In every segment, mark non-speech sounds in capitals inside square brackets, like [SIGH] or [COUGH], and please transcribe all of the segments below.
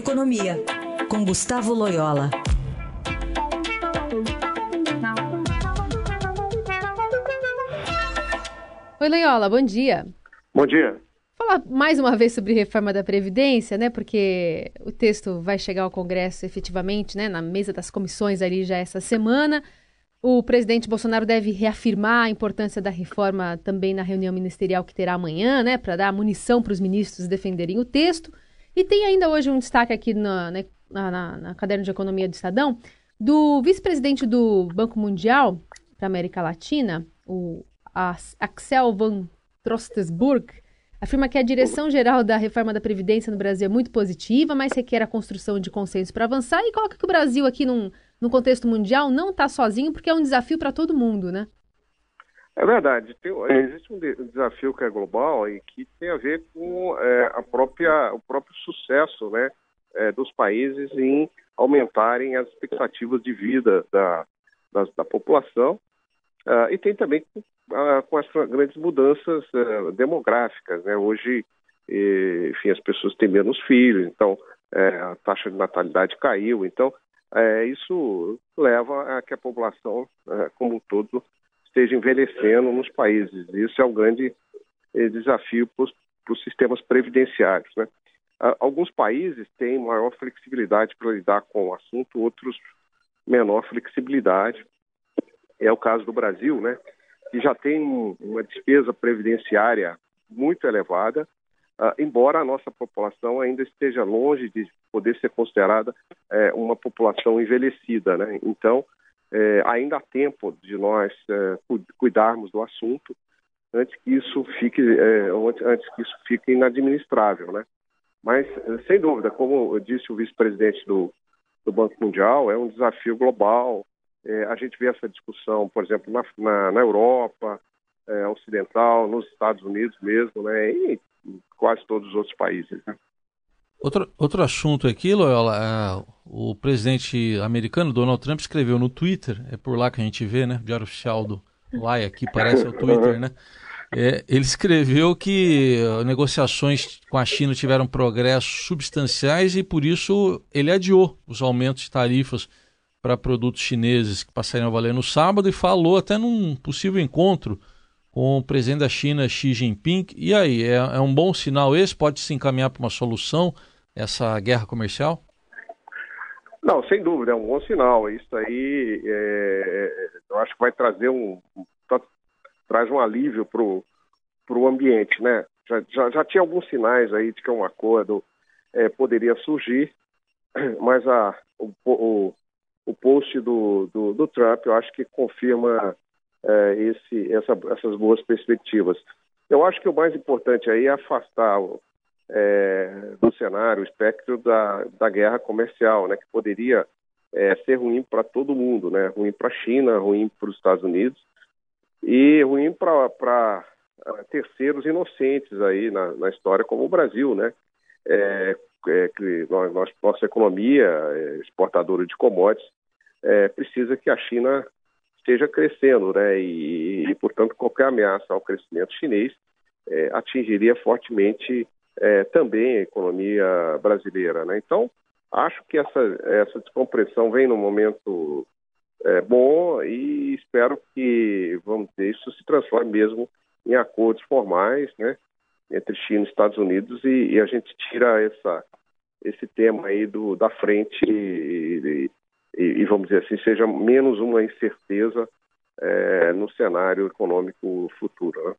Economia, com Gustavo Loyola. Oi, Loyola, bom dia. Bom dia. Falar mais uma vez sobre reforma da Previdência, né? Porque o texto vai chegar ao Congresso efetivamente, né? Na mesa das comissões ali já essa semana. O presidente Bolsonaro deve reafirmar a importância da reforma também na reunião ministerial que terá amanhã, né? Para dar munição para os ministros defenderem o texto. E tem ainda hoje um destaque aqui na, né, na, na, na caderno de economia do Estadão do vice-presidente do Banco Mundial para América Latina, o Axel Van Trostesburg, afirma que a direção geral da reforma da Previdência no Brasil é muito positiva, mas requer a construção de consenso para avançar e coloca que o Brasil aqui num, num contexto mundial não está sozinho porque é um desafio para todo mundo, né? É verdade. Tem, existe um, desafio que é global e que tem a ver com é, a própria, o próprio sucesso né, é, dos países em aumentarem as expectativas de vida da, da, da população uh, e tem também uh, com as grandes mudanças uh, demográficas. Né? Hoje, enfim, as pessoas têm menos filhos, então a taxa de natalidade caiu. Então, isso leva a que a população, como um todo, esteja envelhecendo nos países. Isso é um grande eh, desafio para os sistemas previdenciários. Né? Alguns países têm maior flexibilidade para lidar com o assunto, outros menor flexibilidade. É o caso do Brasil, né? que já tem uma despesa previdenciária muito elevada, uh, embora a nossa população ainda esteja longe de poder ser considerada uh, uma população envelhecida. Né? Então, é, ainda há tempo de nós é, cuidarmos do assunto antes que isso fique é, antes que isso fique inadministrável, né? Mas sem dúvida, como disse o vice-presidente do, do, Banco Mundial, é um desafio global. É, a gente vê essa discussão, por exemplo, na, na, na Europa é, ocidental, nos Estados Unidos mesmo, né? E em quase todos os outros países. Né? Outro, outro assunto aqui, Loyola, é, o presidente americano, Donald Trump, escreveu no Twitter, é por lá que a gente vê, né? O diário oficial do Lai aqui parece o Twitter, né? É, ele escreveu que negociações com a China tiveram progressos substanciais e por isso ele adiou os aumentos de tarifas para produtos chineses que passariam a valer no sábado e falou até num possível encontro com o presidente da China, Xi Jinping. E aí, é, é um bom sinal esse? Pode se encaminhar para uma solução? Essa guerra comercial? Não, sem dúvida, é um bom sinal. Isso aí, é, eu acho que vai trazer um, traz um alívio para o ambiente, né? Já, já, já, tinha alguns sinais aí de que um acordo é, poderia surgir, [CLEARS THROAT] mas a, o, o, o post do, do, do, Trump eu acho que confirma é, esse, essa, essas boas perspectivas. Eu acho que o mais importante aí é afastar é, do cenário, o espectro da, da guerra comercial, né, que poderia é, ser ruim para todo mundo, né, ruim para a China, ruim para os Estados Unidos e ruim para é, terceiros inocentes aí na, na, história, como o Brasil, né, é, é, que nós, nossa economia é, exportadora de commodities precisa que a China esteja crescendo, né, e, e portanto qualquer ameaça ao crescimento chinês atingiria fortemente é, também a economia brasileira. Né? Então, acho que essa, essa descompressão vem num momento é, bom e espero que, vamos dizer, isso se transforme mesmo em acordos formais né, entre China e Estados Unidos e, e a gente tira essa, esse tema aí do, da frente e, e, e, vamos dizer assim, seja menos uma incerteza é, no cenário econômico futuro. Né?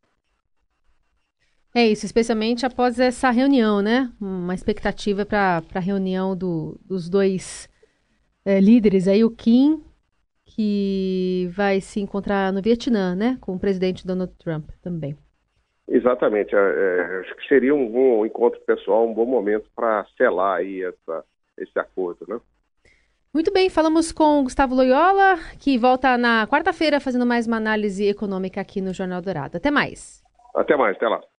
É isso, especialmente após essa reunião, né? Uma expectativa para a reunião do, dos dois é, líderes aí, o Kim, que vai se encontrar no Vietnã, né? Com o presidente Donald Trump também. Exatamente. É, é, acho que seria um bom encontro pessoal, um bom momento para selar aí essa, esse acordo, né? Muito bem, falamos com Gustavo Loyola, que volta na quarta-feira fazendo mais uma análise econômica aqui no Jornal Dourado. Até mais. Até mais, até lá.